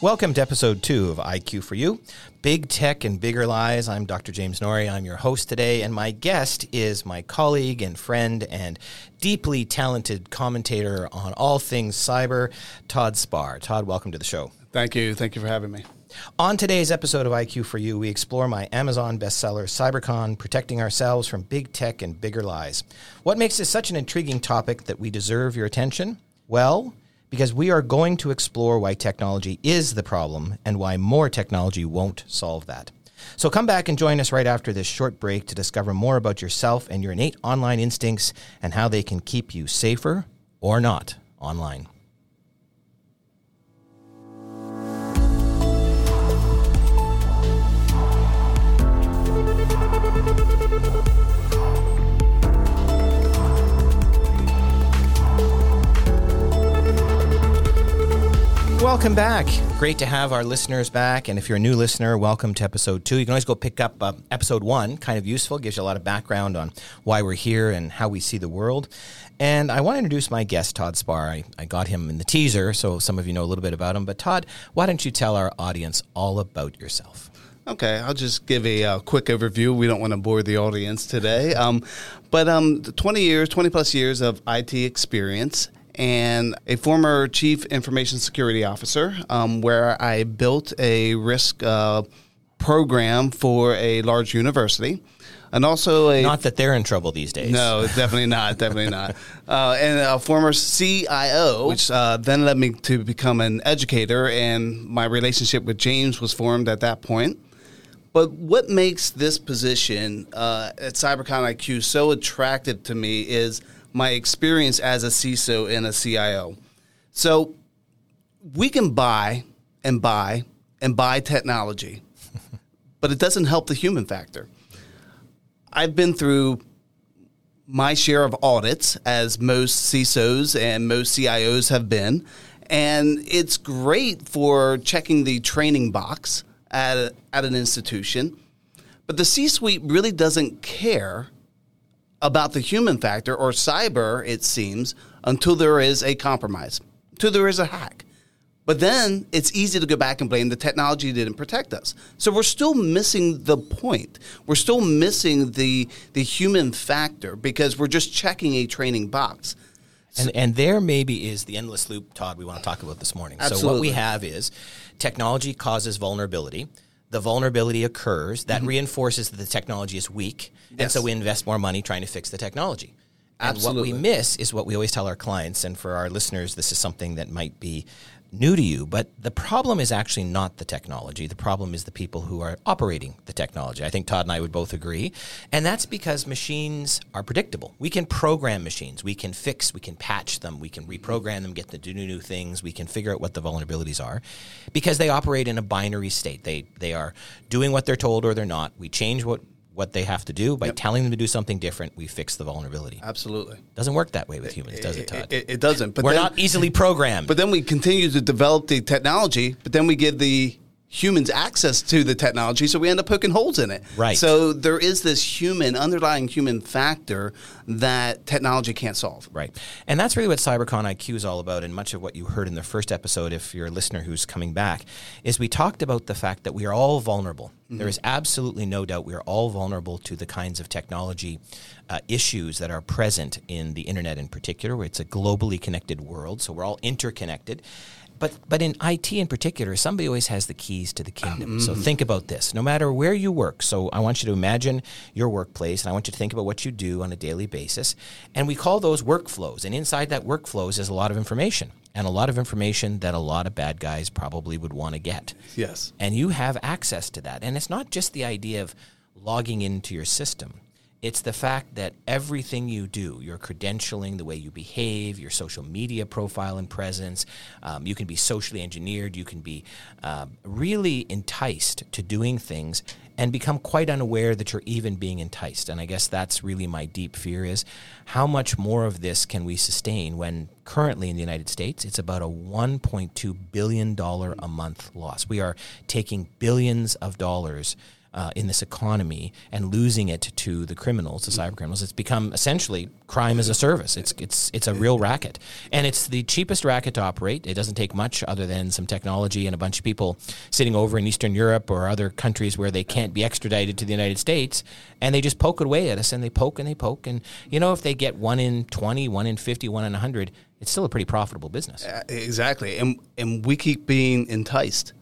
Welcome to episode two of IQ for You Big Tech and Bigger Lies. I'm Dr. James Norrie. I'm your host today, and my guest is my colleague and friend and deeply talented commentator on all things cyber, Todd Spar. Todd, welcome to the show. Thank you. Thank you for having me. On today's episode of IQ for You, we explore my Amazon bestseller, CyberCon Protecting Ourselves from Big Tech and Bigger Lies. What makes this such an intriguing topic that we deserve your attention? Well, because we are going to explore why technology is the problem and why more technology won't solve that. So come back and join us right after this short break to discover more about yourself and your innate online instincts and how they can keep you safer or not online. Welcome back. Great to have our listeners back. And if you're a new listener, welcome to episode two. You can always go pick up uh, episode one, kind of useful, gives you a lot of background on why we're here and how we see the world. And I want to introduce my guest, Todd Spar. I, I got him in the teaser, so some of you know a little bit about him. But Todd, why don't you tell our audience all about yourself? Okay, I'll just give a uh, quick overview. We don't want to bore the audience today. Um, but um, 20 years, 20 plus years of IT experience and a former chief information security officer, um, where I built a risk uh, program for a large university. And also a not that they're in trouble these days. No, definitely not, definitely not. Uh, and a former CIO, which uh, then led me to become an educator, and my relationship with James was formed at that point. But what makes this position uh, at CyberCon IQ so attractive to me is my experience as a CISO and a CIO. So we can buy and buy and buy technology, but it doesn't help the human factor. I've been through my share of audits, as most CISOs and most CIOs have been. And it's great for checking the training box at, a, at an institution. But the C suite really doesn't care about the human factor or cyber, it seems, until there is a compromise, until there is a hack. But then it's easy to go back and blame the technology didn't protect us. So we're still missing the point. We're still missing the the human factor because we're just checking a training box. And and there maybe is the endless loop, Todd, we want to talk about this morning. Absolutely. So what we have is technology causes vulnerability the vulnerability occurs, that mm-hmm. reinforces that the technology is weak, yes. and so we invest more money trying to fix the technology. And Absolutely. what we miss is what we always tell our clients, and for our listeners, this is something that might be new to you, but the problem is actually not the technology. The problem is the people who are operating the technology. I think Todd and I would both agree. And that's because machines are predictable. We can program machines, we can fix, we can patch them, we can reprogram them, get them to do new things, we can figure out what the vulnerabilities are because they operate in a binary state. They, they are doing what they're told or they're not. We change what what they have to do. By yep. telling them to do something different, we fix the vulnerability. Absolutely. Doesn't work that way with humans, it, does it, Todd? It, it doesn't. But we're then, not easily programmed. But then we continue to develop the technology, but then we give the humans access to the technology, so we end up poking holes in it. Right. So there is this human, underlying human factor that technology can't solve. Right. And that's really what CyberCon IQ is all about, and much of what you heard in the first episode, if you're a listener who's coming back, is we talked about the fact that we are all vulnerable. Mm-hmm. There is absolutely no doubt we are all vulnerable to the kinds of technology uh, issues that are present in the internet in particular, where it's a globally connected world, so we're all interconnected. But but in IT in particular, somebody always has the keys to the kingdom. Mm-hmm. So think about this. No matter where you work, so I want you to imagine your workplace, and I want you to think about what you do on a daily basis. And we call those workflows. And inside that workflows is a lot of information, and a lot of information that a lot of bad guys probably would want to get. Yes. And you have access to that. And it's not just the idea of logging into your system. It's the fact that everything you do, your credentialing, the way you behave, your social media profile and presence, um, you can be socially engineered, you can be uh, really enticed to doing things and become quite unaware that you're even being enticed. And I guess that's really my deep fear is how much more of this can we sustain when currently in the United States it's about a 1.2 billion dollar a month loss. We are taking billions of dollars uh, in this economy and losing it to the criminals, the cyber criminals. It's become essentially crime as a service. It's it's it's a real racket, and it's the cheapest racket to operate. It doesn't take much other than some technology and a bunch of people sitting over in Eastern Europe or other countries where they can't be extradited to the United States, and they just poke away at us, and they poke and they poke, and you know if they get one in 20, one in 50, one in hundred, it's still a pretty profitable business. Uh, exactly, and and we keep being enticed.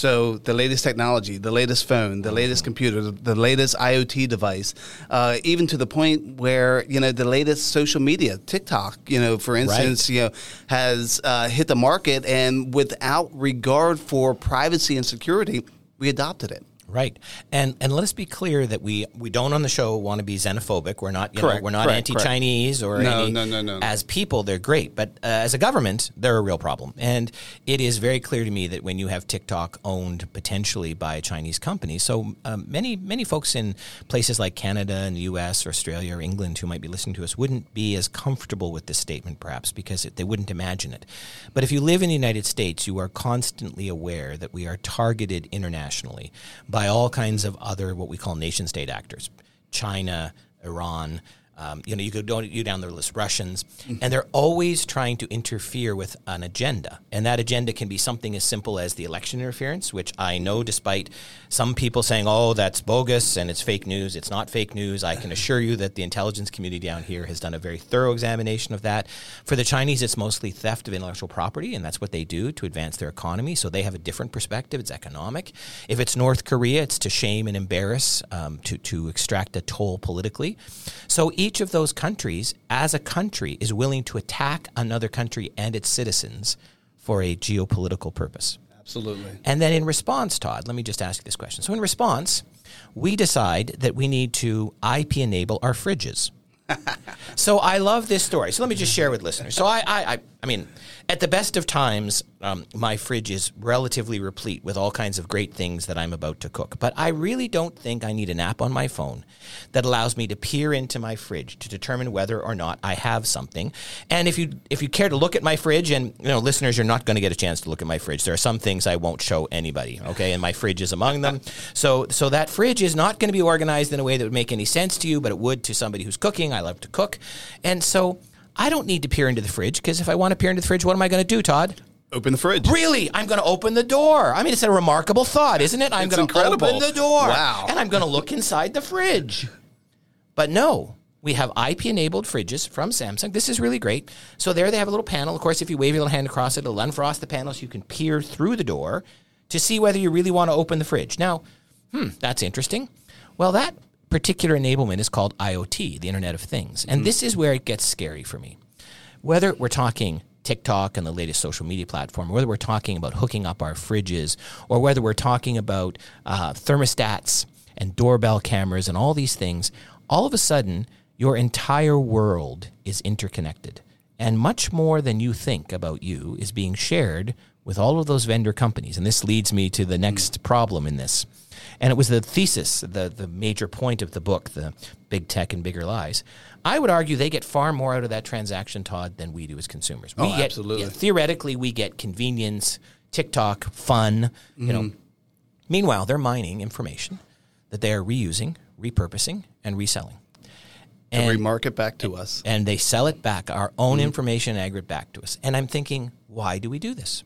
So the latest technology, the latest phone, the latest computer, the latest IoT device, uh, even to the point where you know the latest social media, TikTok, you know, for instance, right. you know, has uh, hit the market, and without regard for privacy and security, we adopted it. Right, and and let us be clear that we we don't on the show want to be xenophobic. We're not, you correct, know, we're not correct, anti-Chinese correct. or no, any, no, no, no. As people, they're great, but uh, as a government, they're a real problem. And it is very clear to me that when you have TikTok owned potentially by a Chinese company, so um, many many folks in places like Canada and the U.S. or Australia or England who might be listening to us wouldn't be as comfortable with this statement, perhaps because it, they wouldn't imagine it. But if you live in the United States, you are constantly aware that we are targeted internationally by all kinds of other what we call nation state actors. China, Iran, um, you know, you go you down the list, Russians, and they're always trying to interfere with an agenda, and that agenda can be something as simple as the election interference, which I know, despite some people saying, "Oh, that's bogus and it's fake news," it's not fake news. I can assure you that the intelligence community down here has done a very thorough examination of that. For the Chinese, it's mostly theft of intellectual property, and that's what they do to advance their economy. So they have a different perspective. It's economic. If it's North Korea, it's to shame and embarrass, um, to to extract a toll politically. So each each of those countries, as a country, is willing to attack another country and its citizens for a geopolitical purpose. Absolutely. And then in response, Todd, let me just ask you this question. So in response, we decide that we need to IP enable our fridges. so I love this story. So let me just share with listeners. So I, I, I, I mean, at the best of times, um, my fridge is relatively replete with all kinds of great things that I'm about to cook. But I really don't think I need an app on my phone that allows me to peer into my fridge to determine whether or not I have something. And if you if you care to look at my fridge, and you know, listeners, you're not going to get a chance to look at my fridge. There are some things I won't show anybody. Okay, and my fridge is among them. So so that fridge is not going to be organized in a way that would make any sense to you, but it would to somebody who's cooking. I love to cook, and so I don't need to peer into the fridge because if I want to peer into the fridge, what am I going to do, Todd? Open the fridge. Really? I'm going to open the door. I mean, it's a remarkable thought, isn't it? I'm going to open the door. Wow. And I'm going to look inside the fridge. But no, we have IP enabled fridges from Samsung. This is really great. So there they have a little panel. Of course, if you wave your little hand across it, it'll unfrost the panel so you can peer through the door to see whether you really want to open the fridge. Now, hmm, that's interesting. Well, that particular enablement is called IoT, the Internet of Things. And mm this is where it gets scary for me. Whether we're talking TikTok and the latest social media platform, whether we're talking about hooking up our fridges, or whether we're talking about uh, thermostats and doorbell cameras and all these things, all of a sudden, your entire world is interconnected. And much more than you think about you is being shared with all of those vendor companies. And this leads me to the next problem in this. And it was the thesis, the, the major point of the book, the big tech and bigger lies. I would argue they get far more out of that transaction, Todd, than we do as consumers. We oh, get, absolutely. Yeah, theoretically, we get convenience, TikTok, fun. Mm-hmm. You know. Mm-hmm. Meanwhile, they're mining information that they are reusing, repurposing, and reselling. And remarket back to us. And they sell it back, our own mm-hmm. information aggregate back to us. And I'm thinking, why do we do this?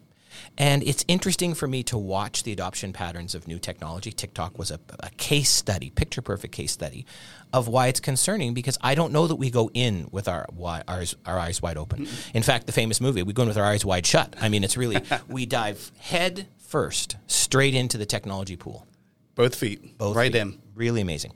And it's interesting for me to watch the adoption patterns of new technology. TikTok was a, a case study, picture perfect case study of why it's concerning because I don't know that we go in with our, our, our eyes wide open. In fact, the famous movie, we go in with our eyes wide shut. I mean, it's really, we dive head first straight into the technology pool. Both feet. Both right feet. in. Really amazing.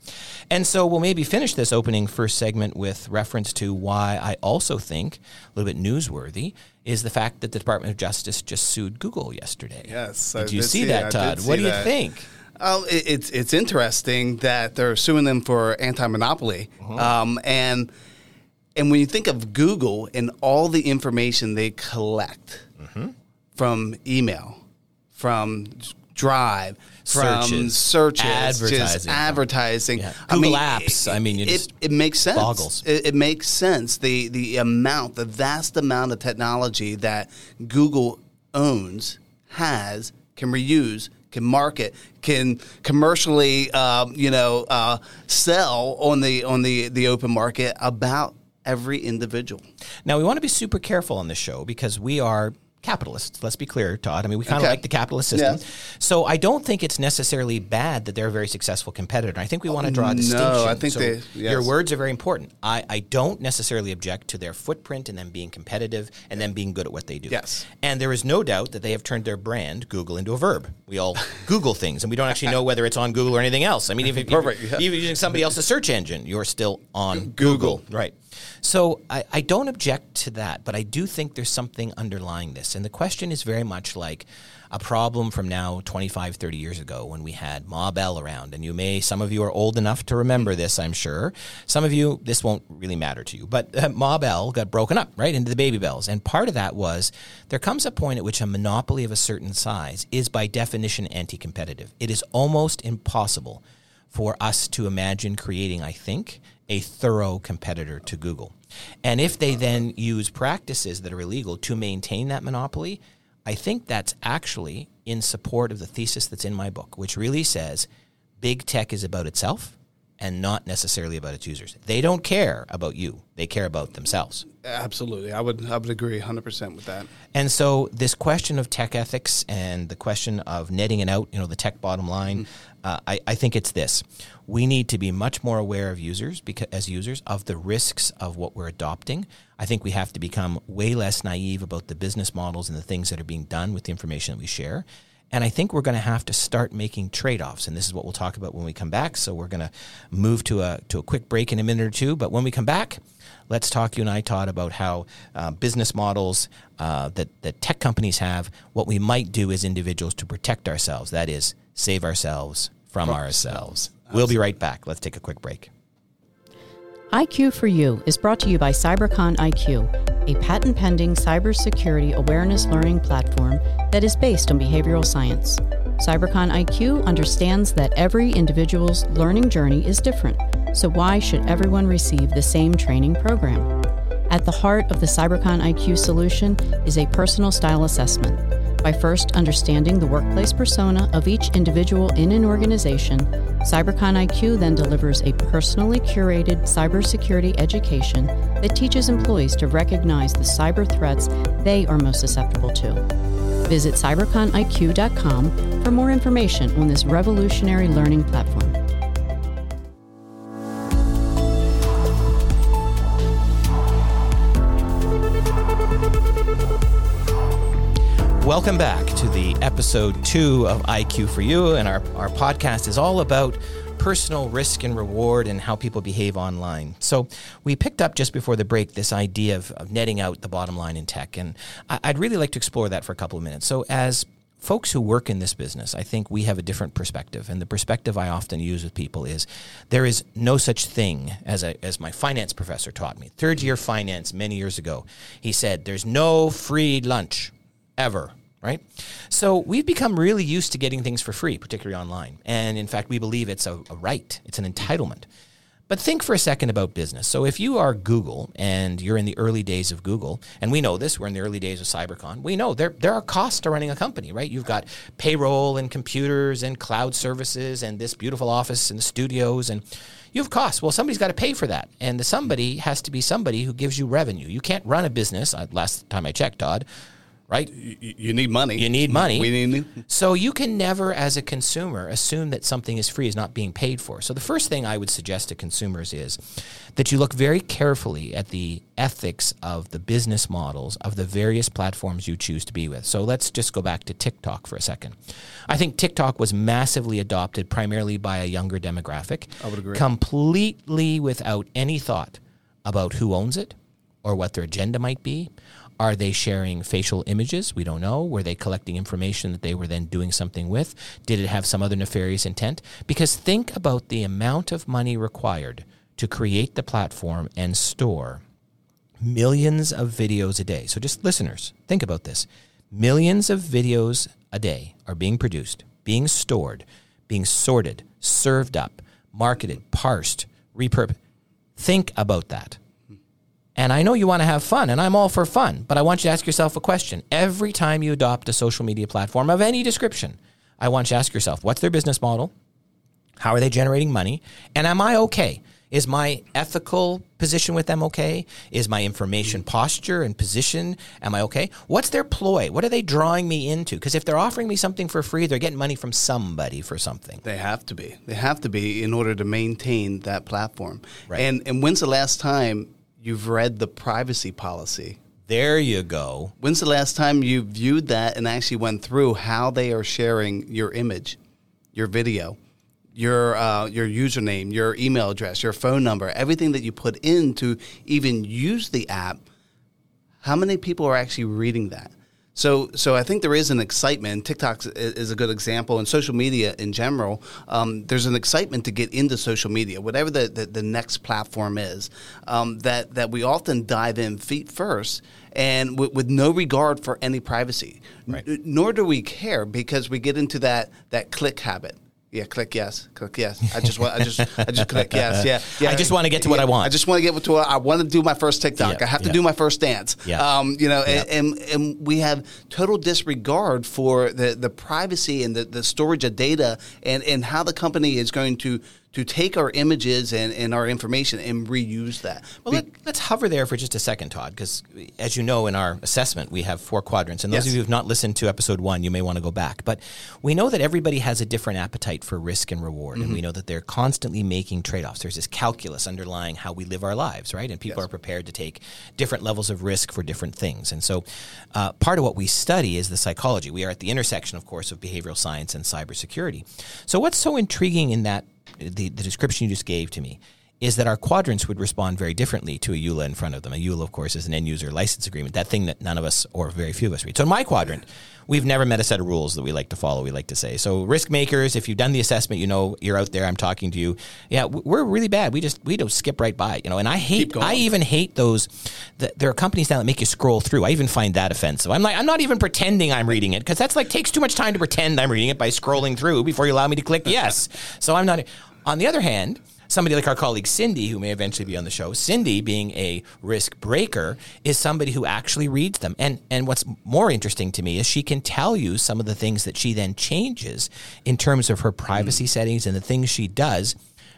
And so we'll maybe finish this opening first segment with reference to why I also think a little bit newsworthy is the fact that the Department of Justice just sued Google yesterday. Yes. Did I you did see, see that, Todd? What do you think? Oh, it's it's interesting that they're suing them for anti-monopoly, uh-huh. um, and and when you think of Google and all the information they collect mm-hmm. from email, from Drive, from searches, searches advertising, just advertising. Yeah. Google I mean, Apps. It, I mean, it, it, makes sense. Boggles. It, it, makes sense. The the amount, the vast amount of technology that Google owns, has, can reuse, can market, can commercially, um, you know, uh, sell on the on the the open market about every individual. Now we want to be super careful on this show because we are capitalists. Let's be clear, Todd. I mean, we kind of Okay. like the capitalist system. Yeah. So I don't think it's necessarily bad that they're a very successful competitor. I think we want to draw a No, distinction. I think So they- Your words are very important. I, I don't necessarily object to their footprint and them being competitive and them being good at what they do. Yes. And there is no doubt that they have turned their brand, Google, into a verb. We all Google things, and we don't actually know whether it's on Google or anything else. I mean, if, if, Perfect, yeah. you're using somebody else's search engine, you're still on Google. Right. So I, I don't object to that, but I do think there's something underlying this. And the question is very much like a problem from now 25, 30 years ago when we had Ma Bell around. And you may, some of you are old enough to remember this, I'm sure. Some of you, this won't really matter to you. But uh, Ma Bell got broken up, right, into the baby bells. And part of that was there comes a point at which a monopoly of a certain size is by definition anti competitive. It is almost impossible for us to imagine creating, I think, a thorough competitor to Google. And if they then use practices that are illegal to maintain that monopoly, I think that's actually in support of the thesis that's in my book, which really says big tech is about itself and not necessarily about its users. They don't care about you, they care about themselves. Absolutely, I would I would agree 100 percent with that. And so, this question of tech ethics and the question of netting it out, you know, the tech bottom line, uh, I, I think it's this: we need to be much more aware of users, because as users, of the risks of what we're adopting. I think we have to become way less naive about the business models and the things that are being done with the information that we share. And I think we're going to have to start making trade-offs, and this is what we'll talk about when we come back. So we're going to move to a to a quick break in a minute or two. But when we come back, let's talk you and I, Todd, about how uh, business models uh, that that tech companies have, what we might do as individuals to protect ourselves. That is, save ourselves from ourselves. We'll be right back. Let's take a quick break. IQ for You is brought to you by CyberCon IQ, a patent pending cybersecurity awareness learning platform that is based on behavioral science. CyberCon IQ understands that every individual's learning journey is different, so why should everyone receive the same training program? At the heart of the CyberCon IQ solution is a personal style assessment. By first understanding the workplace persona of each individual in an organization, CyberCon IQ then delivers a personally curated cybersecurity education that teaches employees to recognize the cyber threats they are most susceptible to. Visit cyberconiq.com for more information on this revolutionary learning platform. Welcome back to the episode two of IQ for You. And our, our podcast is all about personal risk and reward and how people behave online. So we picked up just before the break this idea of, of netting out the bottom line in tech. And I, I'd really like to explore that for a couple of minutes. So as folks who work in this business, I think we have a different perspective. And the perspective I often use with people is there is no such thing as, a, as my finance professor taught me. Third year finance many years ago, he said, there's no free lunch ever. Right? So we've become really used to getting things for free, particularly online. And in fact, we believe it's a, a right, it's an entitlement. But think for a second about business. So if you are Google and you're in the early days of Google, and we know this, we're in the early days of CyberCon, we know there, there are costs to running a company, right? You've got payroll and computers and cloud services and this beautiful office and studios and you have costs. Well, somebody's got to pay for that. And the somebody has to be somebody who gives you revenue. You can't run a business, uh, last time I checked, Todd, right? You, need money. You need money. We need. So you can never, as a consumer, assume that something is free is not being paid for. So the first thing I would suggest to consumers is that you look very carefully at the ethics of the business models of the various platforms you choose to be with. So let's just go back to TikTok for a second. I think TikTok was massively adopted primarily by a younger demographic. I would agree. Completely without any thought about who owns it or what their agenda might be. Are they sharing facial images? We don't know. Were they collecting information that they were then doing something with? Did it have some other nefarious intent? Because think about the amount of money required to create the platform and store millions of videos a day. So, just listeners, think about this. Millions of videos a day are being produced, being stored, being sorted, served up, marketed, parsed, repurposed. Think about that. And I know you want to have fun, and I'm all for fun, but I want you to ask yourself a question. Every time you adopt a social media platform of any description, I want you to ask yourself, what's their business model? How are they generating money? And am I okay? Is my ethical position with them okay? Is my information posture and position, am I okay? What's their ploy? What are they drawing me into? Because if they're offering me something for free, they're getting money from somebody for something. They have to be. They have to be in order to maintain that platform. Right. And and when's the last time you've read the privacy policy? There you go. When's the last time you viewed that and actually went through how they are sharing your image, your video, your uh, your username, your email address, your phone number, everything that you put in to even use the app? How many people are actually reading that? So, so I think there is an excitement. TikTok is a good example, and social media in general. Um, there's an excitement to get into social media, whatever the, the, the next platform is. Um, that that we often dive in feet first, and with, with no regard for any privacy. Right. N- nor do we care because we get into that that click habit. Yeah, click yes, click yes. I just want, I just, I just click yes. Yeah, yeah. I just wanna get to what I want. I just want to get to what I want to do my first TikTok. Yeah, I have to yeah. do my first dance. Yeah. Um, you know, Yeah. and, and and we have total disregard for the the privacy and the, the storage of data and and how the company is going to to take our images and, and our information and reuse that. Well, let, let's hover there for just a second, Todd, because as you know, in our assessment, we have four quadrants. And those Yes. of you who have not listened to episode one, you may want to go back. But we know that everybody has a different appetite for risk and reward. And we know that they're constantly making trade offs. There's this calculus underlying how we live our lives, right? And people Yes. are prepared to take different levels of risk for different things. And so uh, part of what we study is the psychology. We are at the intersection, of course, of behavioral science and cybersecurity. So, what's so intriguing in that, the, the description you just gave to me, is that our quadrants would respond very differently to a EULA in front of them. A EULA, of course, is an end user license agreement, that thing that none of us or very few of us read. So in my quadrant, we've never met a set of rules that we like to follow, we like to say. So risk makers, if you've done the assessment, you know you're out there, I'm talking to you. Yeah, we're really bad. We just we don't skip right by, you know. And I hate. I even hate those the, there are companies now that make you scroll through. I even find that offensive. I'm like I'm not even pretending I'm reading it because that's like takes too much time to pretend I'm reading it by scrolling through before you allow me to click yes. So I'm not on the other hand, somebody like our colleague Cindy, who may eventually be on the show, Cindy, being a risk breaker, is somebody who actually reads them. And and what's more interesting to me is she can tell you some of the things that she then changes in terms of her privacy hmm. settings and the things she does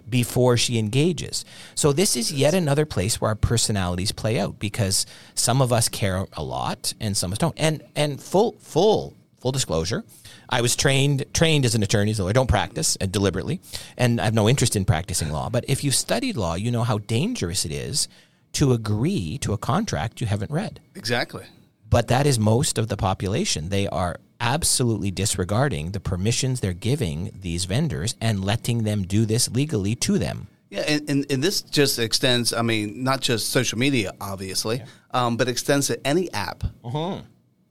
before she engages. So this is yet another place where our personalities play out because some of us care a lot and some of us don't. And and full full full disclosure, I was trained trained as an attorney, so I don't practice uh, deliberately, and I have no interest in practicing law. But if you've studied law, you know how dangerous it is to agree to a contract you haven't read. Exactly. But that is most of the population. They are absolutely disregarding the permissions they're giving these vendors and letting them do this legally to them. Yeah, and, and, and this just extends, I mean, not just social media, obviously, um, but extends to any app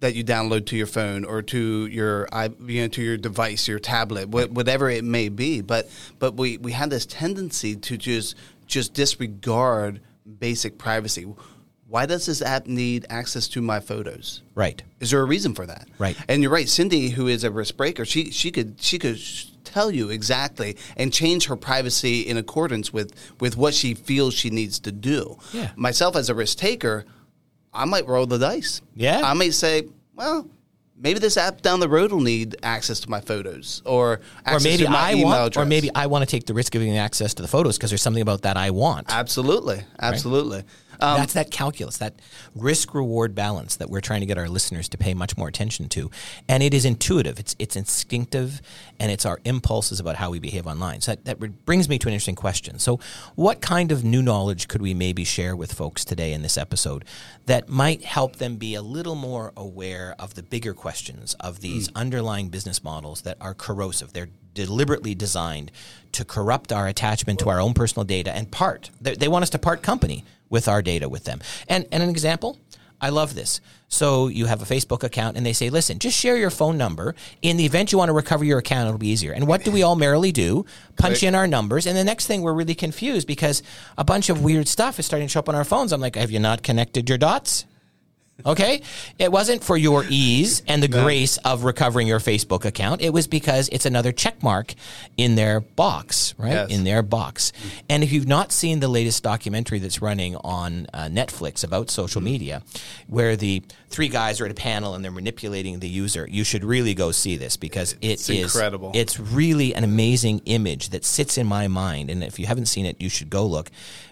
that you download to your phone or to your i- you know to your device, your tablet, wh- whatever it may be. But but we, we have this tendency to just just disregard basic privacy. Why does this app need access to my photos? Right. Is there a reason for that? Right. And you're right, Cindy, who is a risk breaker, she she could she could sh- tell you exactly and change her privacy in accordance with with what she feels she needs to do. Yeah. Myself as a risk taker, I might roll the dice. Yeah. I may say, well. Maybe this app down the road will need access to my photos, or Or maybe to my I email want, address. or maybe I want to take the risk of giving access to the photos because there's something about that I want. absolutely, absolutely. Um, That's that calculus, that risk reward balance that we're trying to get our listeners to pay much more attention to. And it is intuitive, it's, it's instinctive, and it's our impulses about how we behave online. So that, that brings me to an interesting question. So, what kind of new knowledge could we maybe share with folks today in this episode that might help them be a little more aware of the bigger questions of these underlying business models that are corrosive? They're deliberately designed to corrupt our attachment to our own personal data and part. They, they want us to part company with our data with them. And, and an example, I love this. So you have a Facebook account and they say, listen, just share your phone number. In the event you want to recover your account, it'll be easier. And what do we all merrily do? Punch in our numbers. And the next thing we're really confused because a bunch of weird stuff is starting to show up on our phones. I'm like, have you not connected your dots? Okay? It wasn't for your ease and the grace of recovering your Facebook account. It was because it's another check mark in their box, right? Yes. In their box. And if you've not seen the latest documentary that's running on uh, Netflix about social media, where the three guys are at a panel and they're manipulating the user, you should really go see this because It's it is incredible. It's really an amazing image that sits in my mind. And if you haven't seen it, you should go look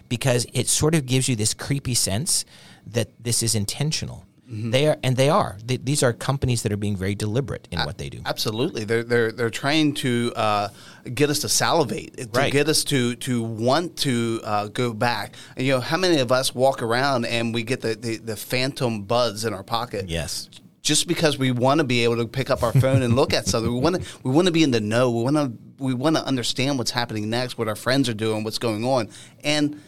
because it sort of gives you this creepy sense that this is intentional. Mm-hmm. They are, and they are. Th these are companies that are being very deliberate in what they do. Absolutely, they're they're they're trying to uh, get us to salivate, to Right. get us to to want to uh, go back. And you know, how many of us walk around and we get the the, the phantom buzz in our pocket? Yes. just because we want to be able to pick up our phone and look at something. We want to we want to be in the know. We want to we want to understand what's happening next, what our friends are doing, what's going on, and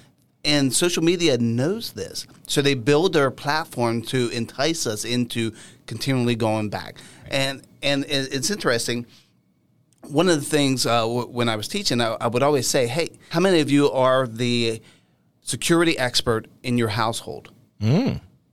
and social media knows this, so they build their platform to entice us into continually going back. And and it's interesting. One of the things uh, w- when I was teaching, I, I would always say, "Hey, how many of you are the security expert in your household?"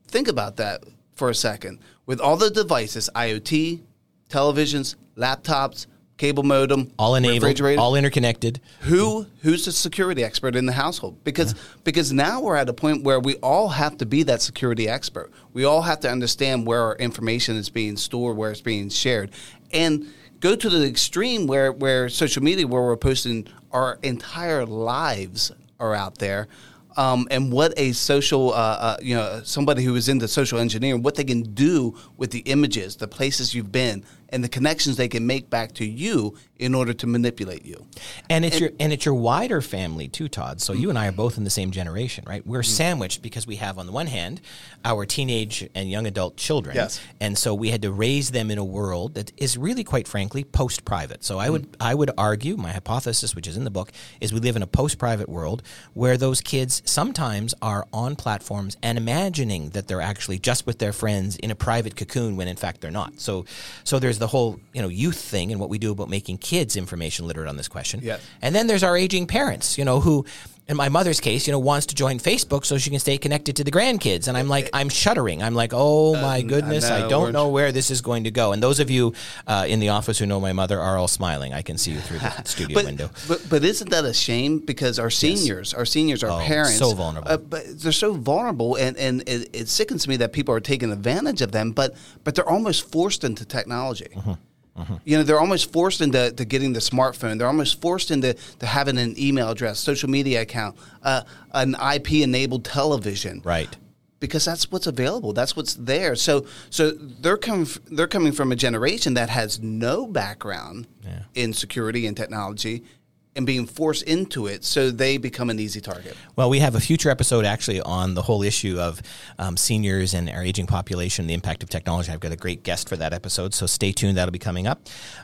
think about that for a second. With all the devices, IoT, televisions, laptops, cable modem, All enabled, all interconnected. who who's the security expert in the household? Because because now we're at a point where we all have to be that security expert. We all have to understand where our information is being stored, where it's being shared, and go to the extreme where where social media, where we're posting our entire lives are out there. Um, and what a social, uh, uh, you know, somebody who is into social engineering, what they can do with the images, the places you've been, and the connections they can make back to you in order to manipulate you. And it's your and it's your wider family too, Todd. So you and I are both in the same generation, right? We're Mm-hmm. sandwiched because we have on the one hand our teenage and young adult children. Yes. And so we had to raise them in a world that is really quite frankly post private. So I would Mm. I would argue, my hypothesis, which is in the book, is we live in a post private world where those kids sometimes are on platforms and imagining that they're actually just with their friends in a private cocoon when in fact they're not. So so there's the whole, you know, youth thing and what we do about making kids information literate on this question. Yes. And then there's our aging parents, you know, who, in my mother's case, you know, wants to join Facebook so she can stay connected to the grandkids. And I'm like, I'm shuddering. I'm like, oh my goodness, I no, don't know where this is going to go. And those of you uh, in the office who know my mother are all smiling. I can see you through the studio but, window. But but isn't that a shame? Because our seniors, our seniors, our Oh, parents, so vulnerable. Uh, but they're so vulnerable, and and it, it sickens me that people are taking advantage of them. But but they're almost forced into technology. Mm-hmm. You know, they're almost forced into to getting the smartphone. They're almost forced into to having an email address, social media account, uh, an IP enabled television Right. because that's what's available. That's what's there. So so they're coming they're coming from a generation that has no background Yeah. in security and technology and being forced into it, so they become an easy target. Well, we have a future episode actually on the whole issue of um, seniors and our aging population, the impact of technology. I've got a great guest for that episode, so stay tuned. That'll be coming up.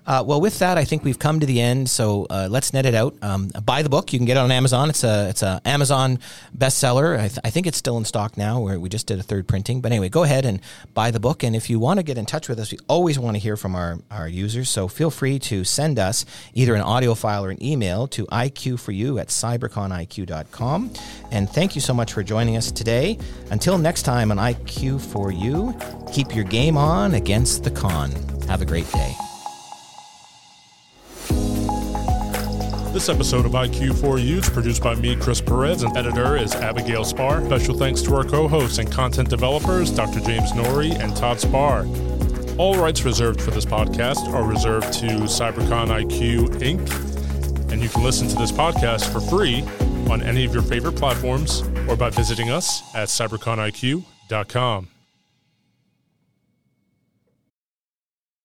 Uh, well, with that, I think we've come to the end. So uh, let's net it out. Um, buy the book. You can get it on Amazon. It's a it's a Amazon bestseller. I, th- I think it's still in stock now. Where we just did a third printing. But anyway, go ahead and buy the book. And if you want to get in touch with us, we always want to hear from our our users. So feel free to send us either an audio file or an email to IQ for you at cyberconiq.com. And thank you so much for joining us today. Until next time on IQ for you, keep your game on against the con. Have a great day. This episode of IQ4U is produced by me, Chris Perez, and editor is Abigail Spar. Special thanks to our co hosts and content developers, Dr. James Norrie and Todd Spar. All rights reserved for this podcast are reserved to CyberCon IQ Inc. And you can listen to this podcast for free on any of your favorite platforms or by visiting us at cyberconiq.com.